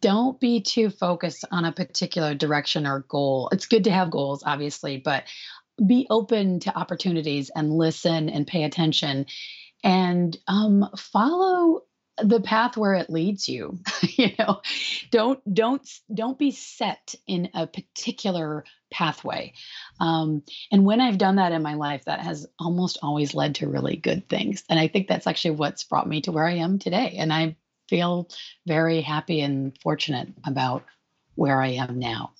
don't be too focused on a particular direction or goal. It's good to have goals, obviously, but be open to opportunities and listen and pay attention. And um, follow the path where it leads you you know? Don't don't don't be set in a particular pathway. Um, and when i've done that in my life that has almost always led to really good things. And i think that's actually what's brought me to where i am today. And i feel very happy and fortunate about where i am now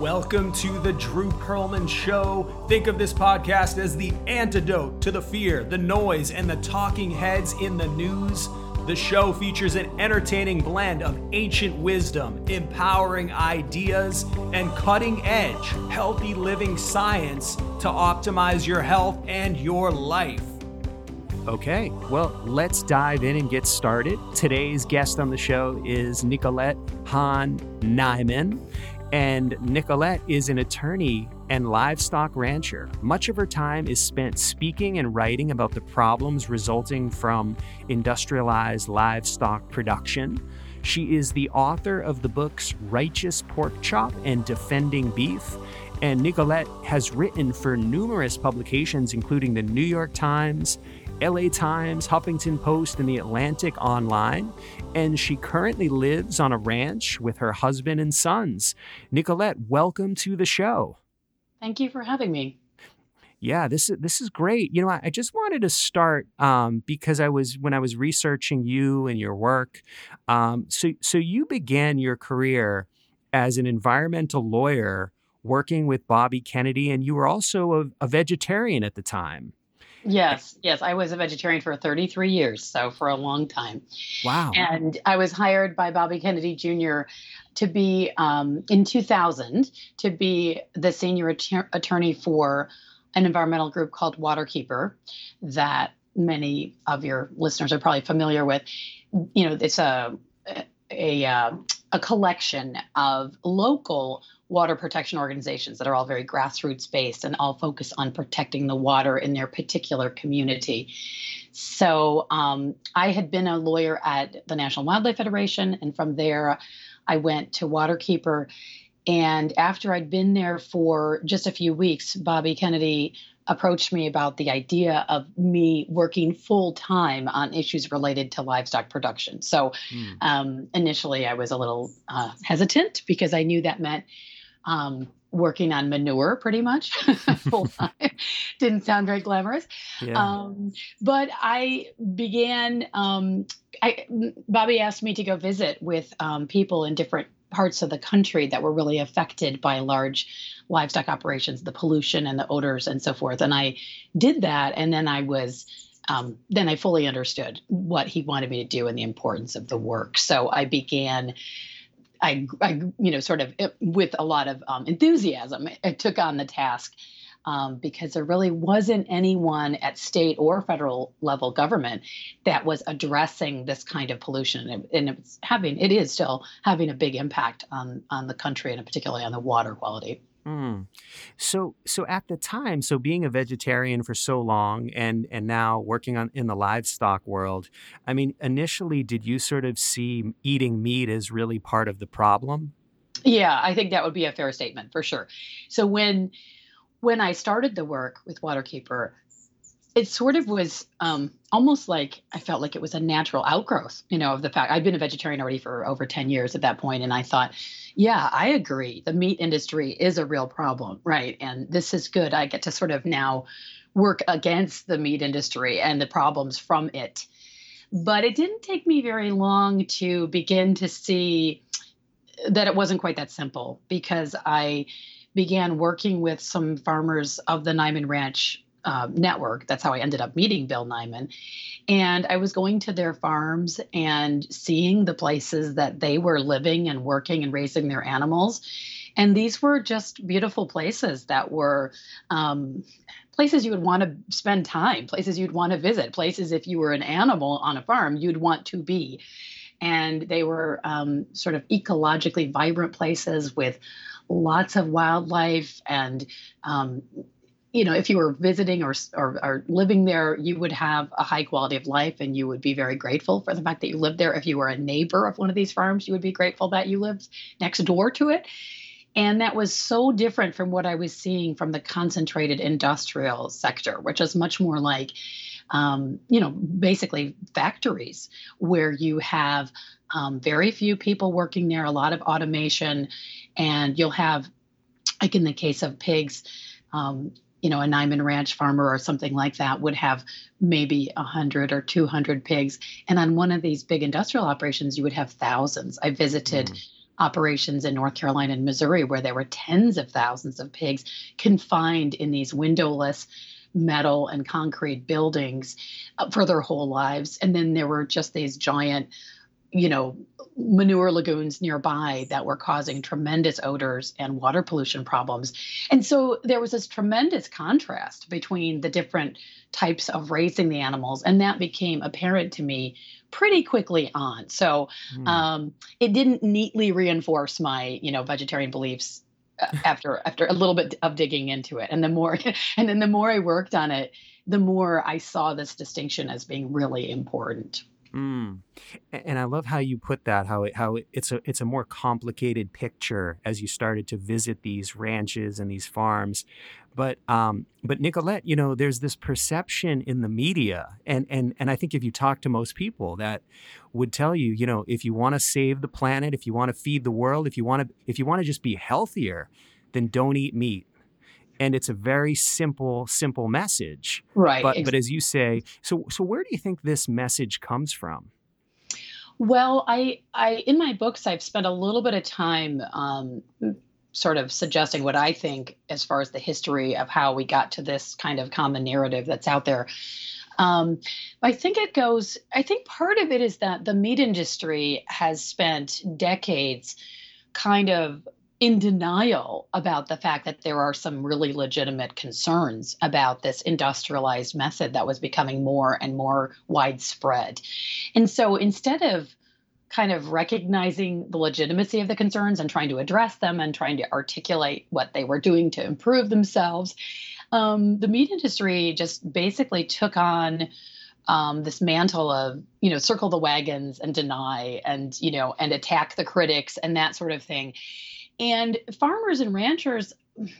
Welcome to the Drew Perlman Show. Think of this podcast as the antidote to the fear, the noise, and the talking heads in the news. The show features an entertaining blend of ancient wisdom, empowering ideas, and cutting edge, healthy living science to optimize your health and your life. Okay, well, let's dive in and get started. Today's guest on the show is Nicolette Hahn Niman. And Nicolette is an attorney and livestock rancher. Much of her time is spent speaking and writing about the problems resulting from industrialized livestock production. She is the author of the books Righteous Pork Chop and Defending Beef. And Nicolette has written for numerous publications, including the New York Times, LA Times, Huffington Post, and The Atlantic Online, and she currently lives on a ranch with her husband and sons. Nicolette, welcome to the show. Thank you for having me. Yeah, this is this is great. You know, I, I just wanted to start um, because I was when I was researching you and your work. Um, so, so you began your career as an environmental lawyer working with Bobby Kennedy, and you were also a, a vegetarian at the time. Yes, yes. I was a vegetarian for 33 years, so for a long time. Wow. And I was hired by Bobby Kennedy Jr. to be, um, in 2000, to be the senior att- attorney for an environmental group called Waterkeeper that many of your listeners are probably familiar with. You know, it's a, a, a, a collection of local water protection organizations that are all very grassroots based and all focus on protecting the water in their particular community. So um, I had been a lawyer at the National Wildlife Federation, and from there I went to Waterkeeper. And after I'd been there for just a few weeks, Bobby Kennedy approached me about the idea of me working full time on issues related to livestock production. So mm. um, initially, I was a little uh, hesitant because I knew that meant um, working on manure pretty much full time. Didn't sound very glamorous. Yeah. Um, but I began, um, I, Bobby asked me to go visit with um, people in different parts of the country that were really affected by large livestock operations, the pollution and the odors and so forth. And I did that. And then I was, um, then I fully understood what he wanted me to do and the importance of the work. So I began I, I, you know, sort of eh, with a lot of um, enthusiasm, I took on the task um, because there really wasn't anyone at state or federal level government that was addressing this kind of pollution, and, and it's having, it is still having a big impact on on the country and particularly on the water quality. Mm. So, so at the time, so being a vegetarian for so long, and and now working on in the livestock world, I mean, initially, did you sort of see eating meat as really part of the problem? Yeah, I think that would be a fair statement for sure. So when when I started the work with Waterkeeper, it sort of was um, almost like I felt like it was a natural outgrowth, you know, of the fact I'd been a vegetarian already for over 10 years at that point, And I thought, yeah, I agree. The meat industry is a real problem, right? And this is good. I get to sort of now work against the meat industry and the problems from it. But it didn't take me very long to begin to see that it wasn't quite that simple because I began working with some farmers of the Niman Ranch uh, network. That's how I ended up meeting Bill Niman. And I was going to their farms and seeing the places that they were living and working and raising their animals. And these were just beautiful places that were um, places you would want to spend time, places you'd want to visit, places if you were an animal on a farm, you'd want to be. And they were um, sort of ecologically vibrant places with lots of wildlife and um, you know, if you were visiting or, or, or living there, you would have a high quality of life and you would be very grateful for the fact that you lived there. If you were a neighbor of one of these farms, you would be grateful that you lived next door to it. And that was so different from what I was seeing from the concentrated industrial sector, which is much more like, um, you know, basically factories where you have um, very few people working there, a lot of automation, and you'll have, like in the case of pigs, um, you know, a Niman Ranch farmer or something like that would have maybe 100 or 200 pigs. And on one of these big industrial operations, you would have thousands. I visited mm. operations in North Carolina and Missouri where there were tens of thousands of pigs confined in these windowless metal and concrete buildings uh, for their whole lives. And then there were just these giant you know, manure lagoons nearby that were causing tremendous odors and water pollution problems. And so there was this tremendous contrast between the different types of raising the animals. And that became apparent to me pretty quickly on. So mm. um, it didn't neatly reinforce my, you know, vegetarian beliefs uh, after after a little bit of digging into it. And the more and then the more I worked on it, the more I saw this distinction as being really important. Mm. And I love how you put that. How it, how it's a it's a more complicated picture as you started to visit these ranches and these farms. But um, but Nicolette, you know, there's this perception in the media, and and and I think if you talk to most people, that would tell you, you know, if you want to save the planet, if you want to feed the world, if you want to if you want to just be healthier, then don't eat meat and it's a very simple simple message. Right but but as you say so so where do you think this message comes from? Well i i in my books i've spent a little bit of time um, sort of suggesting what i think as far as the history of how we got to this kind of common narrative that's out there. Um, I think it goes, I think part of it is that the meat industry has spent decades kind of in denial about the fact that there are some really legitimate concerns about this industrialized method that was becoming more and more widespread. And so instead of kind of recognizing the legitimacy of the concerns and trying to address them and trying to articulate what they were doing to improve themselves, um, the meat industry just basically took on um, this mantle of you know circle the wagons and deny and you know and attack the critics and that sort of thing and farmers and ranchers,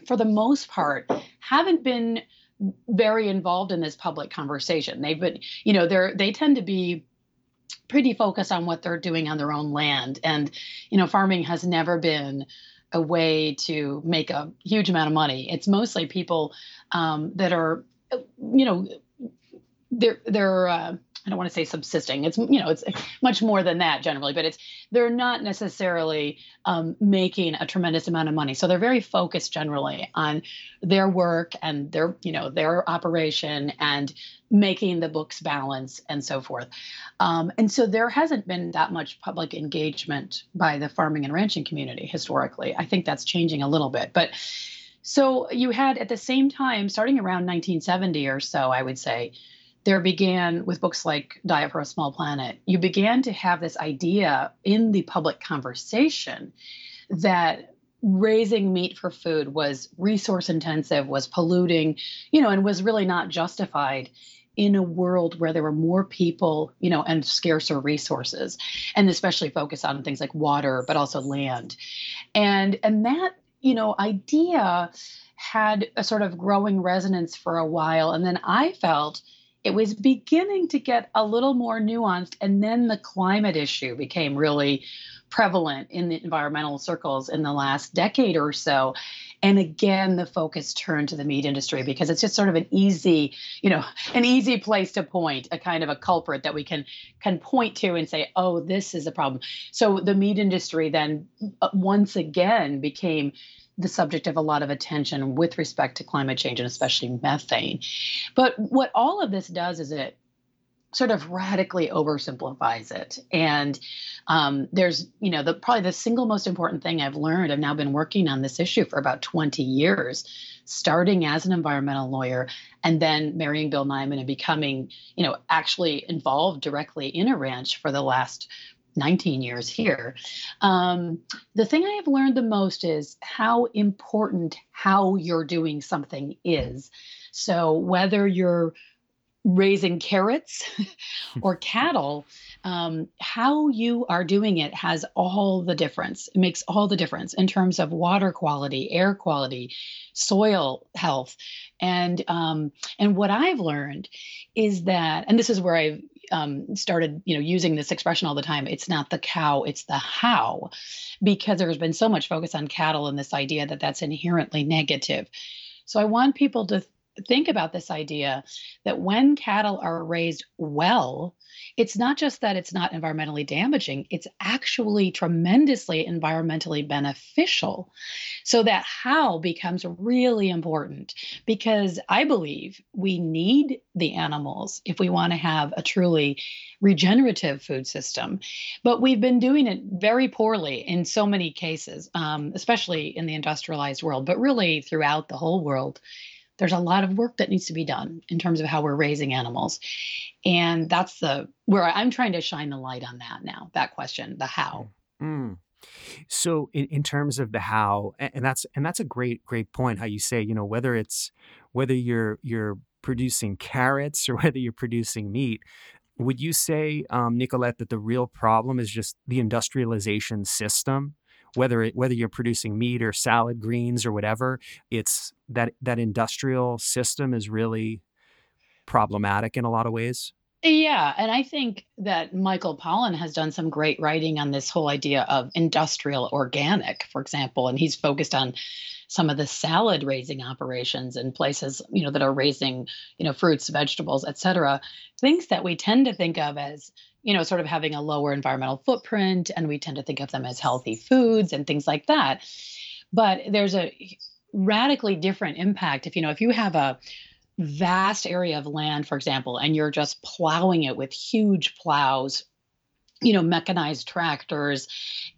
for the most part, haven't been very involved in this public conversation. They've been, you know, they're they tend to be pretty focused on what they're doing on their own land. And, you know, farming has never been a way to make a huge amount of money. It's mostly people um, that are, you know, they're they're uh, I don't want to say subsisting. It's you know it's much more than that generally, but it's they're not necessarily um, making a tremendous amount of money. So they're very focused generally on their work and their you know their operation and making the books balance and so forth. Um, and so there hasn't been that much public engagement by the farming and ranching community historically. I think that's changing a little bit, but. So you had at the same time, starting around 1970 or so, I would say, there began with books like Diet for a Small Planet, you began to have this idea in the public conversation that raising meat for food was resource intensive, was polluting, you know, and was really not justified in a world where there were more people, you know, and scarcer resources, and especially focus on things like water, but also land. And and that, you know, idea had a sort of growing resonance for a while. And then I felt it was beginning to get a little more nuanced. And then the climate issue became really prevalent in the environmental circles in the last decade or so. And again, the focus turned to the meat industry because it's just sort of an easy, you know, an easy place to point, a kind of a culprit that we can can point to and say, oh, this is a problem. So the meat industry then uh, once again became the subject of a lot of attention with respect to climate change and especially methane. But what all of this does is it sort of radically oversimplifies it. And um, there's, you know, the probably the single most important thing I've learned. I've now been working on this issue for about 20 years, starting as an environmental lawyer and then marrying Bill Niman and becoming, you know, actually involved directly in a ranch for the last 19 years here. Um, the thing I have learned the most is how important how you're doing something is. So whether you're raising carrots or cattle, um, how you are doing it has all the difference. It makes all the difference in terms of water quality, air quality, soil health, and um, and what I've learned is that, and this is where I've um, started, you know, using this expression all the time. It's not the cow, it's the how, because there's been so much focus on cattle and this idea that that's inherently negative. So I want people to think about this idea that when cattle are raised well, it's not just that it's not environmentally damaging, it's actually tremendously environmentally beneficial. So that how becomes really important because I believe we need the animals if we want to have a truly regenerative food system. But we've been doing it very poorly in so many cases, um, especially in the industrialized world, but really throughout the whole world there's a lot of work that needs to be done in terms of how we're raising animals. And that's the where i'm trying to shine the light on that now that question the how. Mm. so in, in terms of the how and that's and that's a great great point how you say you know whether it's whether you're you're producing carrots or whether you're producing meat would you say um, nicolette that the real problem is just the industrialization system whether it, whether you're producing meat or salad greens or whatever it's that that industrial system is really problematic in a lot of ways. Yeah and i think that michael pollan has done some great writing on this whole idea of industrial organic for example and he's focused on some of the salad raising operations in places you know that are raising you know fruits vegetables et cetera. Things that we tend to think of as you know, sort of having a lower environmental footprint, and we tend to think of them as healthy foods and things like that. But there's a radically different impact if you know if you have a vast area of land, for example, and you're just plowing it with huge plows you know, mechanized tractors,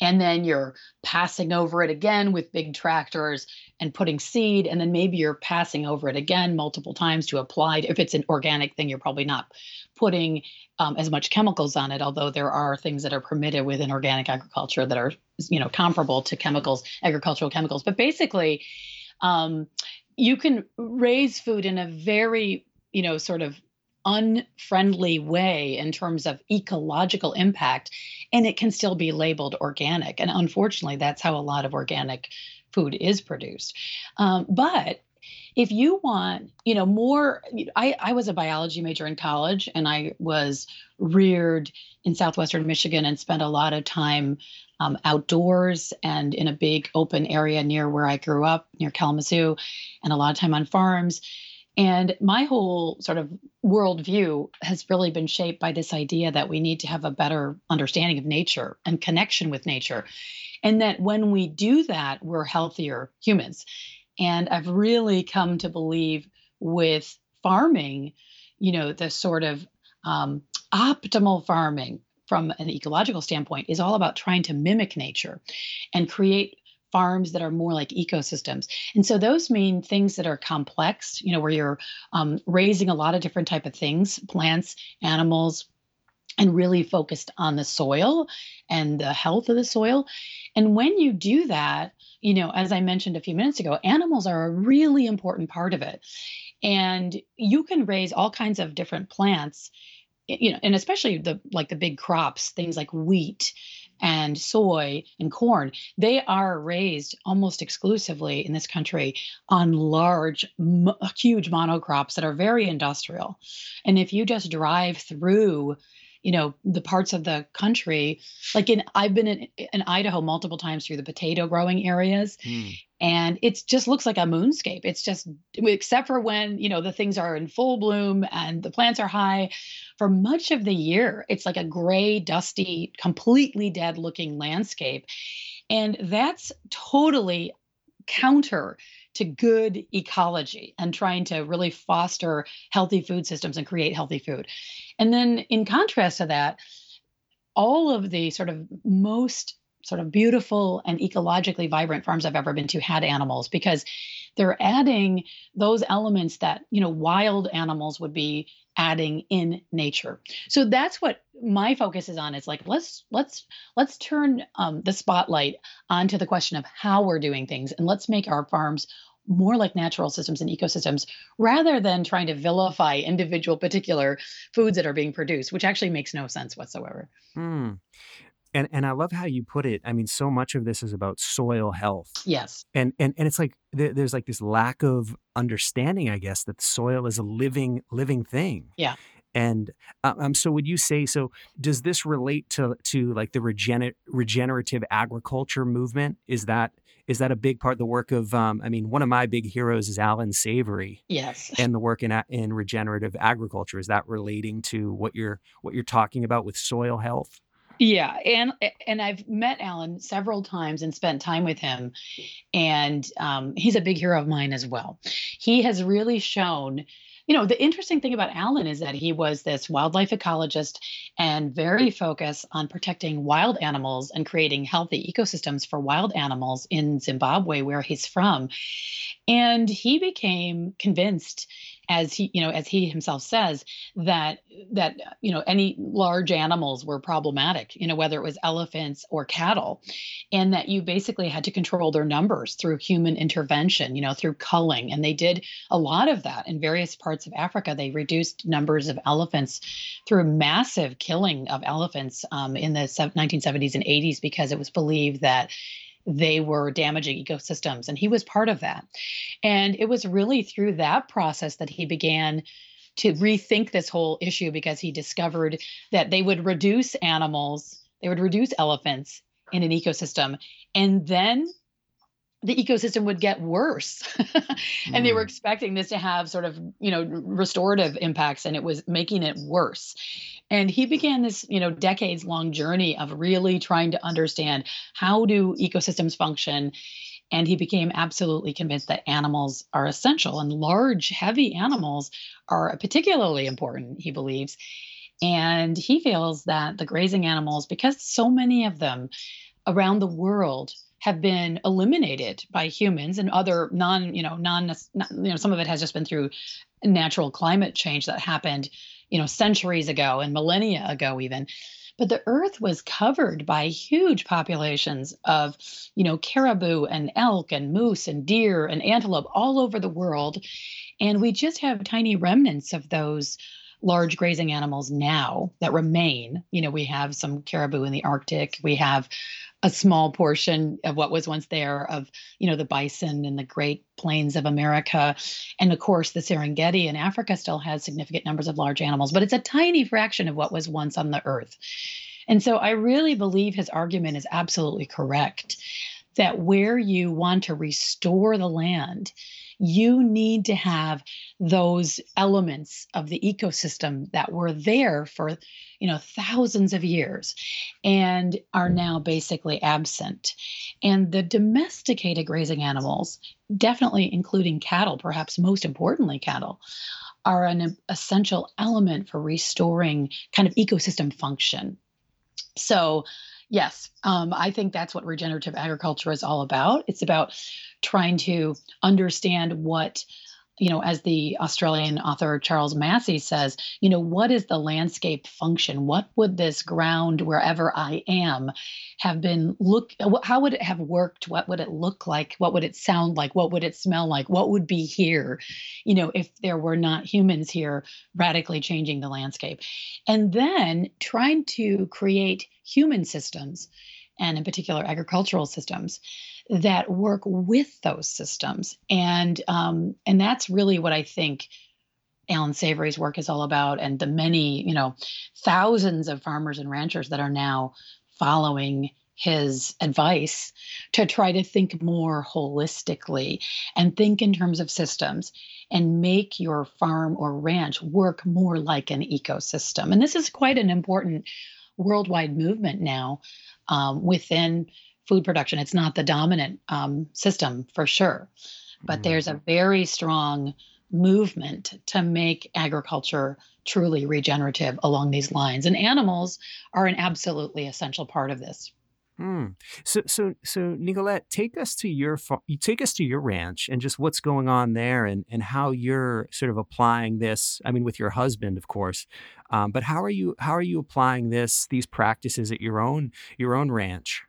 and then you're passing over it again with big tractors and putting seed, and then maybe you're passing over it again multiple times to apply. If it's an organic thing, you're probably not putting um, as much chemicals on it, although there are things that are permitted within organic agriculture that are, you know, comparable to chemicals, agricultural chemicals. But basically, um, you can raise food in a very, you know, sort of unfriendly way in terms of ecological impact, and it can still be labeled organic. And unfortunately, that's how a lot of organic food is produced. Um, but if you want, you know, more, I, I was a biology major in college and I was reared in southwestern Michigan and spent a lot of time um, outdoors and in a big open area near where I grew up, near Kalamazoo, and a lot of time on farms. And my whole sort of worldview has really been shaped by this idea that we need to have a better understanding of nature and connection with nature. And that when we do that, we're healthier humans. And I've really come to believe with farming, you know, the sort of um, optimal farming from an ecological standpoint is all about trying to mimic nature and create farms that are more like ecosystems. And so those mean things that are complex you know where you're um, raising a lot of different type of things plants animals and really focused on the soil and the health of the soil and when you do that you know as i mentioned a few minutes ago animals are a really important part of it and you can raise all kinds of different plants you know and especially the like the big crops things like wheat and soy and corn, they are raised almost exclusively in this country on large, huge monocrops that are very industrial. And if you just drive through, you know, the parts of the country, like in, I've been in, in Idaho multiple times through the potato growing areas, mm and it just looks like a moonscape. It's just except for when you know the things are in full bloom and the plants are high for much of the year it's like a gray dusty completely dead looking landscape. And that's totally counter to good ecology and trying to really foster healthy food systems and create healthy food. And then in contrast to that all of the sort of most sort of beautiful and ecologically vibrant farms I've ever been to had animals because they're adding those elements that you know wild animals would be adding in nature. So that's what my focus is on. It's like let's let's let's turn um, the spotlight onto the question of how we're doing things, and let's make our farms more like natural systems and ecosystems rather than trying to vilify individual particular foods that are being produced, which actually makes no sense whatsoever. Hmm. And and I love how you put it. I mean, so much of this is about soil health. Yes. And and and it's like there, there's like this lack of understanding, I guess, that the soil is a living living thing. Yeah. And uh, um, so would you say so? Does this relate to to like the regener- regenerative agriculture movement? Is that is that a big part of the work of? Um, I mean, one of my big heroes is Allan Savory. Yes. And the work in in regenerative agriculture is that relating to what you're what you're talking about with soil health? Yeah, and and I've met Allan several times and spent time with him, and um, he's a big hero of mine as well. He has really shown you know, the interesting thing about Allan is that he was this wildlife ecologist and very focused on protecting wild animals and creating healthy ecosystems for wild animals in Zimbabwe, where he's from. And he became convinced as he you know as he himself says that that you know any large animals were problematic you know whether it was elephants or cattle and that you basically had to control their numbers through human intervention you know through culling. And they did a lot of that in various parts of africa. They reduced numbers of elephants through massive killing of elephants um, in the 1970s and 80s because it was believed that they were damaging ecosystems. And he was part of that. And it was really through that process that he began to rethink this whole issue because he discovered that they would reduce animals, they would reduce elephants in an ecosystem. And then the ecosystem would get worse and mm. they were hmm. expecting this to have sort of you know restorative impacts and it was making it worse and he began this you know decades long journey of really trying to understand how do ecosystems function and he became absolutely convinced that animals are essential and large heavy animals are particularly important he believes and he feels that the grazing animals because so many of them around the world have been eliminated by humans and other non, you know, non, you know, some of it has just been through natural climate change that happened, you know, centuries ago and millennia ago even. But the earth was covered by huge populations of, you know, caribou and elk and moose and deer and antelope all over the world. And we just have tiny remnants of those large grazing animals now that remain. You know, we have some caribou in the Arctic. We have a small portion of what was once there of you know the bison and the great plains of america. And of course the serengeti in africa still has significant numbers of large animals but it's a tiny fraction of what was once on the earth. And so i really believe his argument is absolutely correct that where you want to restore the land you need to have those elements of the ecosystem that were there for you know thousands of years and are now basically absent. And the domesticated grazing animals definitely including cattle perhaps most importantly cattle are an essential element for restoring kind of ecosystem function. So yes um, i think that's what regenerative agriculture is all about. It's about trying to understand what you know, as the Australian author Charles Massy says, you know, what is the landscape function? What would this ground, wherever I am, have been look? How would it have worked? What would it look like? What would it sound like? What would it smell like? What would be here, you know, if there were not humans here radically changing the landscape? And then trying to create human systems, and in particular agricultural systems that work with those systems. And um, and that's really what I think Allan Savory's work is all about, and the many, you know, thousands of farmers and ranchers that are now following his advice to try to think more holistically and think in terms of systems and make your farm or ranch work more like an ecosystem. And this is quite an important worldwide movement now um, within food production. It's not the dominant um, system for sure, but mm-hmm. there's a very strong movement to make agriculture truly regenerative along these lines. And animals are an absolutely essential part of this. Hmm. So, so, so, Nicolette, take us to your you take us to your ranch and just what's going on there, and and how you're sort of applying this. I mean, with your husband, of course, um, but how are you how are you applying this these practices at your own your own ranch?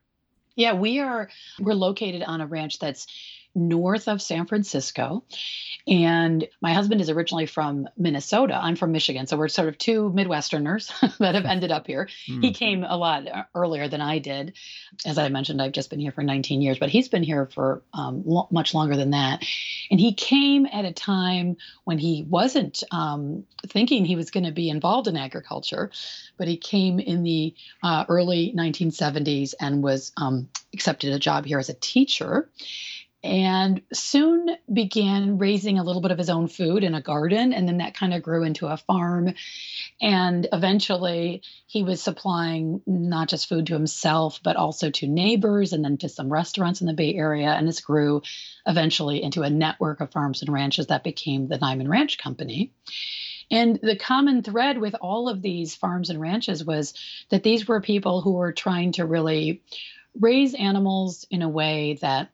Yeah, we are we're located on a ranch that's north of San Francisco. And my husband is originally from Minnesota. I'm from Michigan. So we're sort of two Midwesterners that have ended up here. Mm. He came a lot earlier than I did. As I mentioned, I've just been here for 19 years, but he's been here for um, lo- much longer than that. And he came at a time when he wasn't um, thinking he was going to be involved in agriculture, but he came in the uh, early 1970s and was um, accepted a job here as a teacher and soon began raising a little bit of his own food in a garden. And then that kind of grew into a farm. And eventually he was supplying not just food to himself, but also to neighbors and then to some restaurants in the Bay Area. And this grew eventually into a network of farms and ranches that became the Niman Ranch Company. And the common thread with all of these farms and ranches was that these were people who were trying to really raise animals in a way that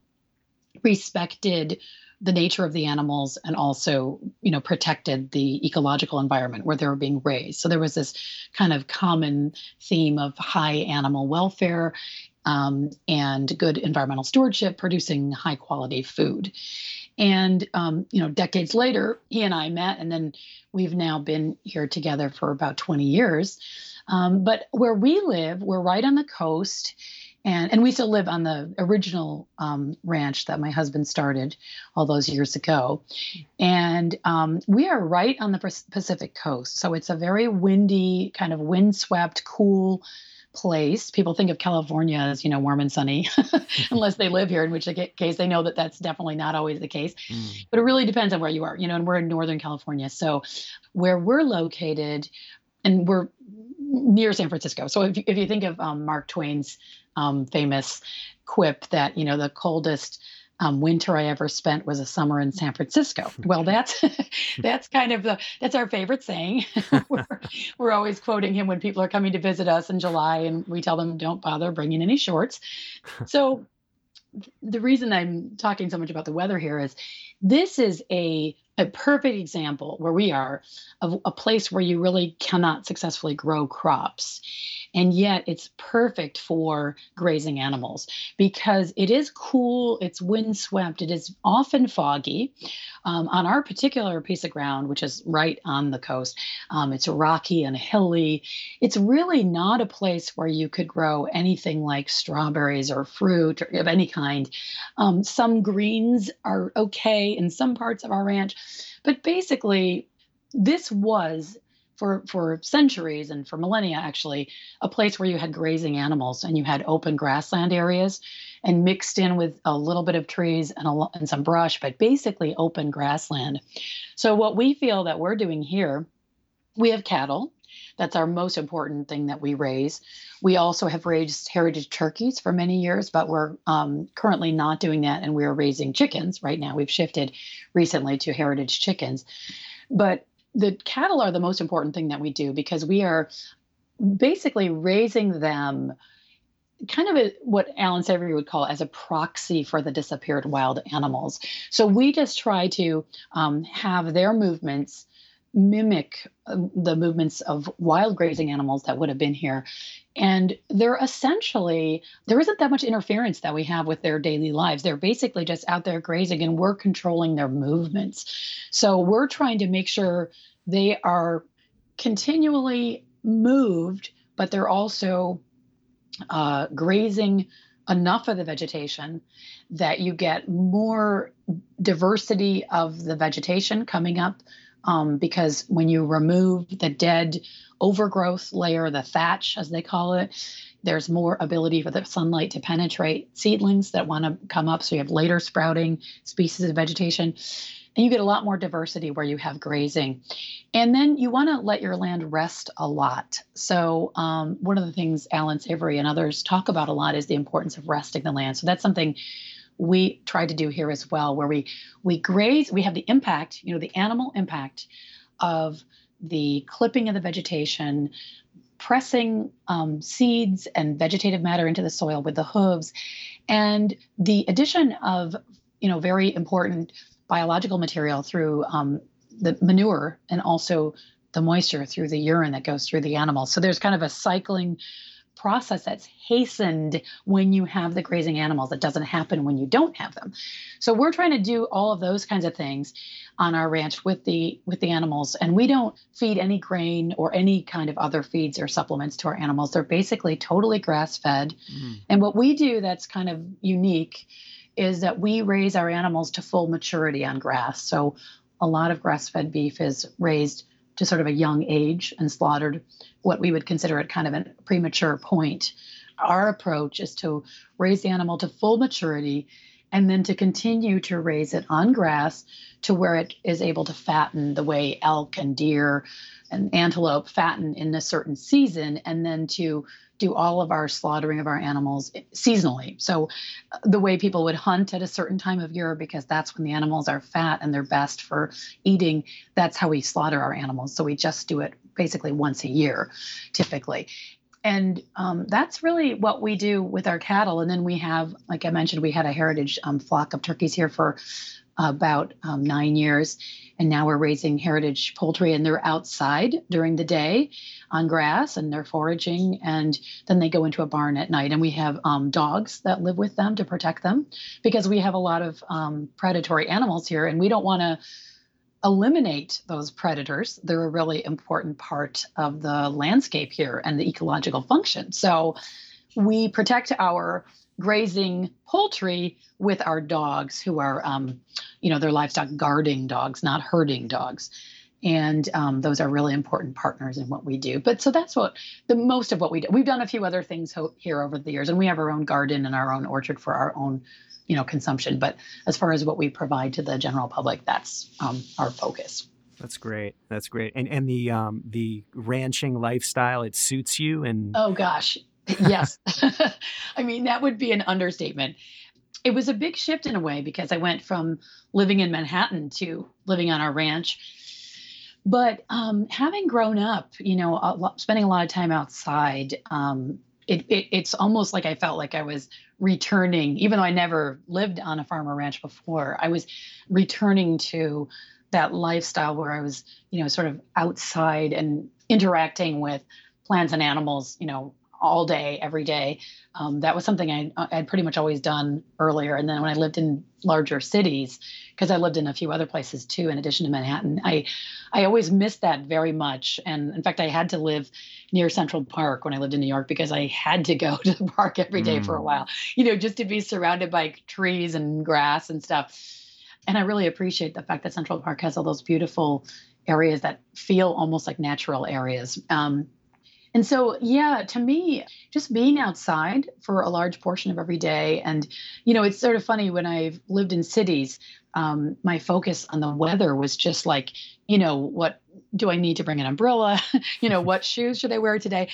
respected the nature of the animals and also you know protected the ecological environment where they were being raised. So there was this kind of common theme of high animal welfare um, and good environmental stewardship producing high quality food. And um, you know decades later he and i met and then we've now been here together for about 20 years. Um, but where we live we're right on the coast and and we still live on the original um, ranch that my husband started all those years ago. And um, we are right on the pacific coast. So it's a very windy kind of windswept cool place. People think of california as you know warm and sunny unless they live here in which case they know that that's definitely not always the case. Mm. but it really depends on where you are you know and we're in northern california. So where we're located and we're near San Francisco. So if you, if you think of um, Mark Twain's um, famous quip that you know the coldest um, winter I ever spent was a summer in San Francisco. Well, that's that's kind of the that's our favorite saying. we're, we're always quoting him when people are coming to visit us in July, and we tell them don't bother bringing any shorts. So the reason I'm talking so much about the weather here is this is a a perfect example where we are of a place where you really cannot successfully grow crops and yet it's perfect for grazing animals because it is cool, it's windswept, it is often foggy. Um, on our particular piece of ground, which is right on the coast, um, it's rocky and hilly. It's really not a place where you could grow anything like strawberries or fruit or of any kind. Um, some greens are okay in some parts of our ranch, but basically, this was for for centuries and for millennia actually a place where you had grazing animals and you had open grassland areas and mixed in with a little bit of trees and, a, and some brush but basically open grassland. So what we feel that we're doing here we have cattle that's our most important thing that we raise. We also have raised heritage turkeys for many years, but we're um, currently not doing that, and we're raising chickens right now. We've shifted recently to heritage chickens. But the cattle are the most important thing that we do because we are basically raising them kind of a, what Allan Savory would call as a proxy for the disappeared wild animals. So we just try to um, have their movements mimic um, the movements of wild grazing animals that would have been here. And they're essentially, there isn't that much interference that we have with their daily lives. They're basically just out there grazing and we're controlling their movements. So we're trying to make sure they are continually moved, but they're also uh, grazing enough of the vegetation that you get more diversity of the vegetation coming up um, because when you remove the dead overgrowth layer, the thatch, as they call it, there's more ability for the sunlight to penetrate seedlings that want to come up. So you have later sprouting species of vegetation. And you get a lot more diversity where you have grazing. And then you want to let your land rest a lot. So, um, one of the things Allan Savory and others talk about a lot is the importance of resting the land. So, that's something we try to do here as well, where we we graze, we have the impact, you know, the animal impact of the clipping of the vegetation, pressing um, seeds and vegetative matter into the soil with the hooves, and the addition of you know very important biological material through um, the manure and also the moisture through the urine that goes through the animal. So there's kind of a cycling process that's hastened when you have the grazing animals. That doesn't happen when you don't have them. So we're trying to do all of those kinds of things on our ranch with the with the animals. And we don't feed any grain or any kind of other feeds or supplements to our animals. They're basically totally grass fed. Mm. and what we do that's kind of unique is that we raise our animals to full maturity on grass. So a lot of grass fed beef is raised to sort of a young age and slaughtered what we would consider at kind of a premature point. Our approach is to raise the animal to full maturity and then to continue to raise it on grass to where it is able to fatten the way elk and deer and antelope fatten in a certain season and then to do all of our slaughtering of our animals seasonally. So, the way people would hunt at a certain time of year, because that's when the animals are fat and they're best for eating, that's how we slaughter our animals. So, we just do it basically once a year, typically. And um, that's really what we do with our cattle. And then we have, like I mentioned, we had a heritage um, flock of turkeys here for about um, nine years. And now we're raising heritage poultry, and they're outside during the day on grass and they're foraging. And then they go into a barn at night. And we have um, dogs that live with them to protect them because we have a lot of um, predatory animals here, and we don't want to eliminate those predators. They're a really important part of the landscape here and the ecological function. So we protect our grazing poultry with our dogs who are um, you know they're livestock guarding dogs not herding dogs. And um, those are really important partners in what we do. But so that's what the most of what we do. We've done a few other things ho- here over the years and we have our own garden and our own orchard for our own you know consumption. But as far as what we provide to the general public that's um, our focus. That's great. That's great. And and the um the ranching lifestyle it suits you and Oh gosh yes. I mean, that would be an understatement. It was a big shift in a way because I went from living in Manhattan to living on our ranch. But um, having grown up, you know, a lot, spending a lot of time outside, um, it, it, it's almost like I felt like I was returning, even though I never lived on a farm or ranch before, I was returning to that lifestyle where I was, you know, sort of outside and interacting with plants and animals, you know, all day, every day. Um, that was something I, I'd pretty much always done earlier. And then when I lived in larger cities, because I lived in a few other places too, in addition to Manhattan, I, I always missed that very much. And in fact, I had to live near Central Park when I lived in New York because I had to go to the park every day mm. for a mm. while, you know, just to be surrounded by trees and grass and stuff. And I really appreciate the fact that Central Park has all those beautiful areas that feel almost like natural areas. Um, and so, yeah, to me, just being outside for a large portion of every day. And, you know, it's sort of funny when I've lived in cities, um, my focus on the weather was just like, you know, what do I need to bring an umbrella? you know, what shoes should I wear today?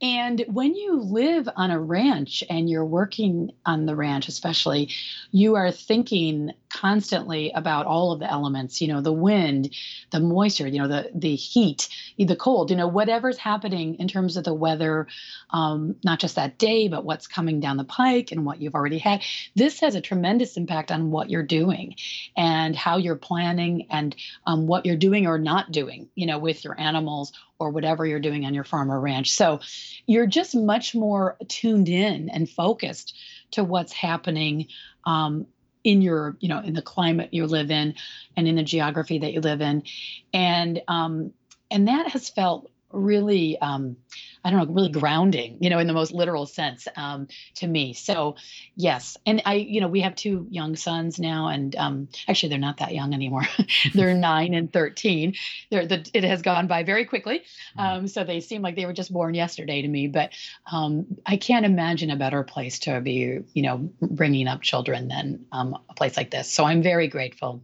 And when you live on a ranch and you're working on the ranch, especially, you are thinking constantly about all of the elements, you know, the wind, the moisture, you know, the the heat, the cold, you know, whatever's happening in terms of the weather, um, not just that day, but what's coming down the pike and what you've already had. This has a tremendous impact on what you're doing and how you're planning and um, what you're doing or not doing, you know, with your animals or whatever you're doing on your farm or ranch. So you're just much more tuned in and focused to what's happening um, in your, you know, in the climate you live in and in the geography that you live in. And um, and that has felt really um, I don't know, really grounding, you know, in the most literal sense um, to me. So, yes. And I, you know, we have two young sons now, and um, actually, they're not that young anymore. they're nine and 13. They're, the, it has gone by very quickly. Mm-hmm. Um, so they seem like they were just born yesterday to me. But um, I can't imagine a better place to be, you know, bringing up children than um, a place like this. So I'm very grateful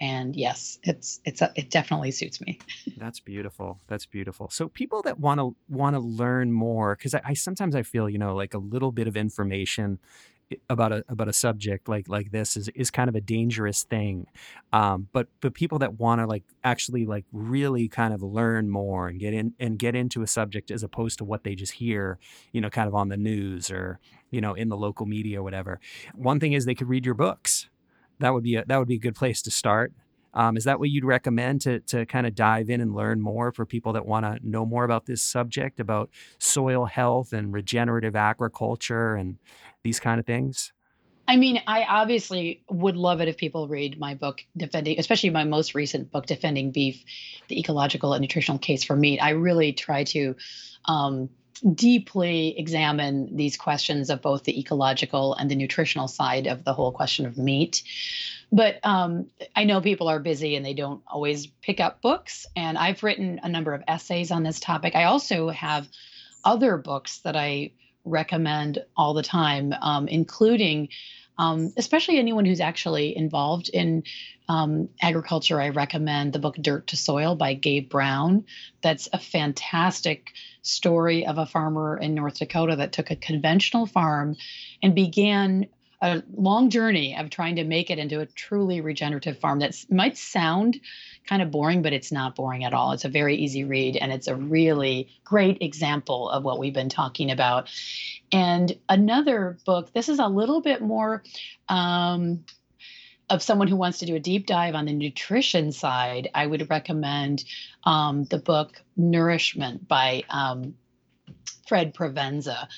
and yes it's it's a, it definitely suits me. That's beautiful. That's beautiful. So people that want to want to learn more because I, I, sometimes i feel you know like a little bit of information about a about a subject like like this is is kind of a dangerous thing. Um, but but people that want to like actually like really kind of learn more and get in and get into a subject as opposed to what they just hear you know kind of on the news or you know in the local media or whatever one thing is they could read your books that would be a, that would be a good place to start um, is that what you'd recommend to to kind of dive in and learn more for people that want to know more about this subject about soil health and regenerative agriculture and these kind of things? I mean, I obviously would love it if people read my book, Defending, especially my most recent book, Defending Beef, the Ecological and Nutritional Case for Meat. I really try to um, deeply examine these questions of both the ecological and the nutritional side of the whole question of meat. But um, I know people are busy and they don't always pick up books. And I've written a number of essays on this topic. I also have other books that I recommend all the time, um, including um, especially anyone who's actually involved in um, agriculture. I recommend the book Dirt to Soil by Gabe Brown. That's a fantastic story of a farmer in North Dakota that took a conventional farm and began a long journey of trying to make it into a truly regenerative farm that might sound kind of boring, but it's not boring at all. It's a very easy read and it's a really great example of what we've been talking about. And another book, this is a little bit more um, of someone who wants to do a deep dive on the nutrition side. I would recommend um, the book Nourishment by um, Fred Provenza,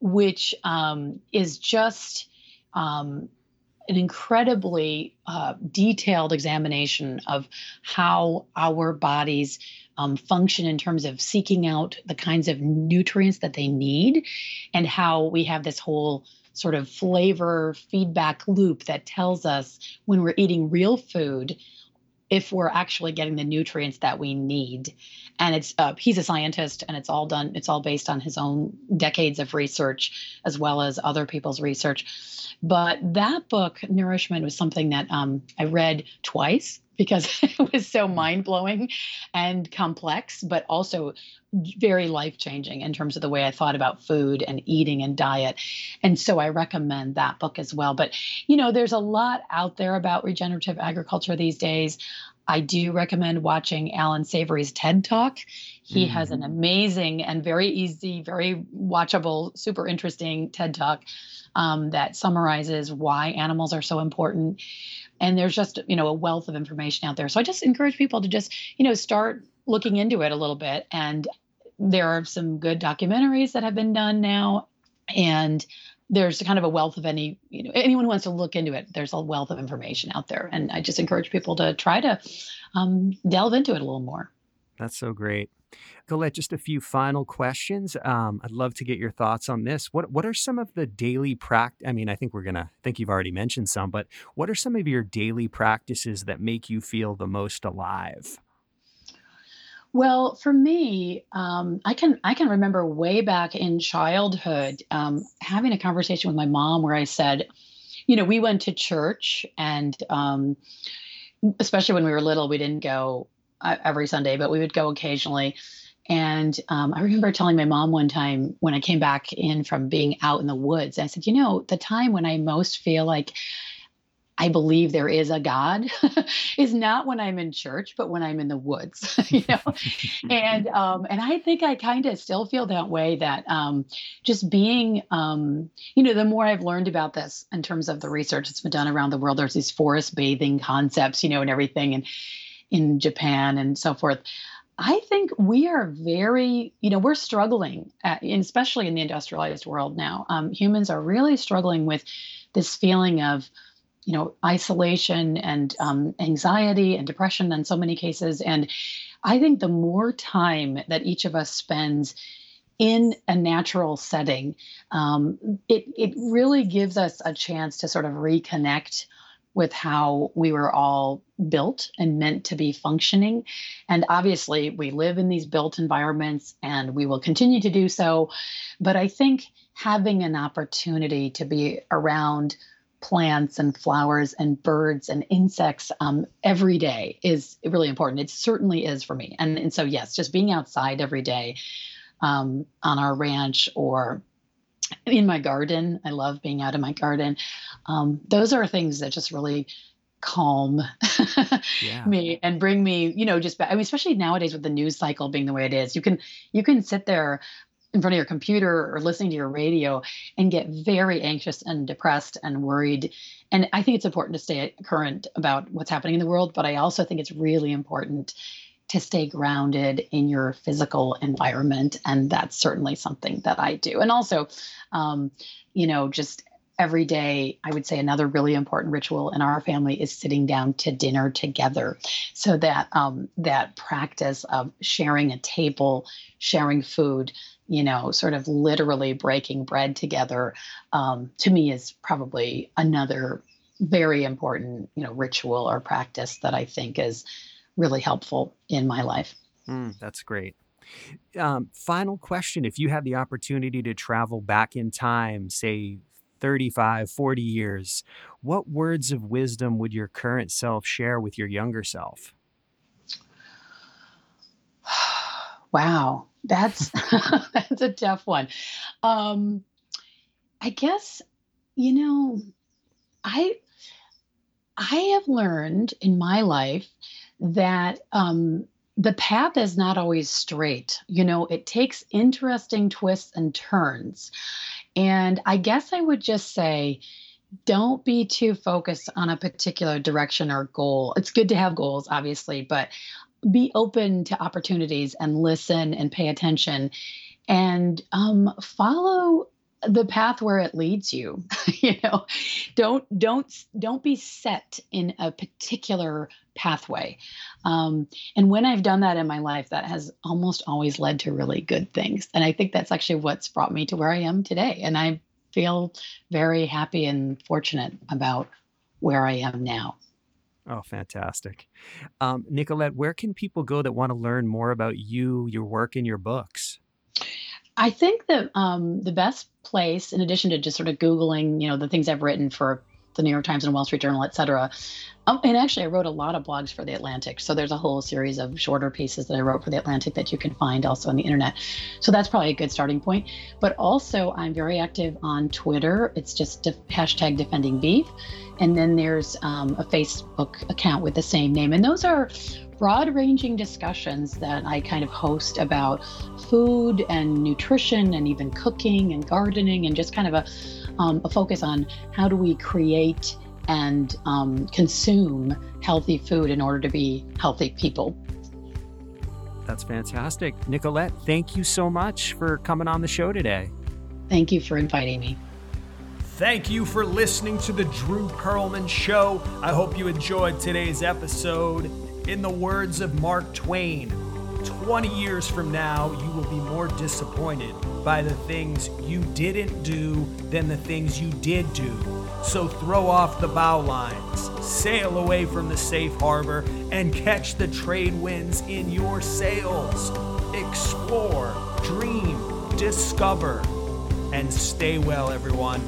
which um, is just um, an incredibly uh, detailed examination of how our bodies um, function in terms of seeking out the kinds of nutrients that they need, and how we have this whole sort of flavor feedback loop that tells us when we're eating real food if we're actually getting the nutrients that we need. And it's uh, he's a scientist and it's all done it's all based on his own decades of research as well as other people's research. But that book nourishment was something that um, i read twice because it was so mind-blowing and complex but also very life-changing in terms of the way i thought about food and eating and diet and so i recommend that book as well but you know there's a lot out there about regenerative agriculture these days I do recommend watching Allan Savory's TED Talk. He mm-hmm. has an mm-hmm. amazing and very easy, very watchable, super interesting TED Talk um, that summarizes why animals are so important. And there's just, you know, a wealth of information out there. So I just encourage people to just, you know, start looking into it a little bit. And there are some good documentaries that have been done now. And there's kind of a wealth of any you know anyone who wants to look into it there's a wealth of information out there and i just encourage people to try to um, delve into it a little more that's so great Colette, just a few final questions. Um, I'd love to get your thoughts on this. What what are some of the daily practice? I mean, I think we're gonna think you've already mentioned some, but what are some of your daily practices that make you feel the most alive? Well, for me, um, I can I can remember way back in childhood um, having a conversation with my mom where I said, you know, we went to church, and um, especially when we were little, we didn't go every Sunday, but we would go occasionally. And um, I remember telling my mom one time when I came back in from being out in the woods, I said, you know, the time when I most feel like I believe there is a God is not when I'm in church, but when I'm in the woods, you know. and um, and I think I kind of still feel that way. That um, just being, um, you know, the more I've learned about this in terms of the research that's been done around the world, there's these forest bathing concepts, you know, and everything, and in Japan and so forth. I think we are very, you know, we're struggling, at, especially in the industrialized world now. Um, humans are really struggling with this feeling of you know isolation and um, anxiety and depression in so many cases and i think the more time that each of us spends in a natural setting um, it, it really gives us a chance to sort of reconnect with how we were all built and meant to be functioning. And obviously, we live in these built environments and we will continue to do so. But I think having an opportunity to be around plants and flowers and birds and insects um, every day is really important. It certainly is for me. And, and so, yes, just being outside every day um, on our ranch or in my garden. I love being out in my garden. Um, those are things that just really calm yeah. me and bring me, you know, just I mean, especially nowadays with the news cycle being the way it is, you can you can sit there in front of your computer or listening to your radio and get very anxious and depressed and worried. And I think it's important to stay current about what's happening in the world, but I also think it's really important to stay grounded in your physical environment. And that's certainly something that I do. And also, um, you know, just every day, I would say another really important ritual in our family is sitting down to dinner together. So that um, that practice of sharing a table, sharing food, you know, sort of literally breaking bread together, um, to me is probably another very important, you know, ritual or practice that I think is really helpful in my life. Mm, that's great. Um, final question If you had the opportunity to travel back in time, say 35, 40 years, what words of wisdom would your current self share with your younger self? wow, that's that's a tough one. Um, I guess you know, I I have learned in my life that um, the path is not always straight. You know, it takes interesting twists and turns. And I guess I would just say, don't be too focused on a particular direction or goal. It's good to have goals, obviously, but be open to opportunities and listen and pay attention and um, follow the path where it leads you you know don't don't don't be set in a particular pathway um, and when i've done that in my life that has almost always led to really good things and i think that's actually what's brought me to where i am today and i feel very happy and fortunate about where i am now Oh, fantastic. Um, Nicolette, where can people go that want to learn more about you, your work, and your books? I think that um, the best place, in addition to just sort of Googling, you know, the things I've written for the New York Times and Wall Street Journal, et cetera. Um, and actually, I wrote a lot of blogs for the Atlantic. So there's a whole series of shorter pieces that I wrote for the Atlantic that you can find also on the internet. So that's probably a good starting point. But also, I'm very active on Twitter. It's just de- hashtag defending beef. And then there's um, a Facebook account with the same name. And those are broad ranging discussions that I kind of host about food and nutrition and even cooking and gardening and just kind of a, um, a focus on how do we create and um, consume healthy food in order to be healthy people. That's fantastic. Nicolette, thank you so much for coming on the show today. Thank you for inviting me. Thank you for listening to the Drew Perlman Show. I hope you enjoyed today's episode. In the words of Mark Twain, 20 years from now, you will be more disappointed by the things you didn't do than the things you did do. So throw off the bow lines, sail away from the safe harbor, and catch the trade winds in your sails. Explore, dream, discover, and stay well, everyone.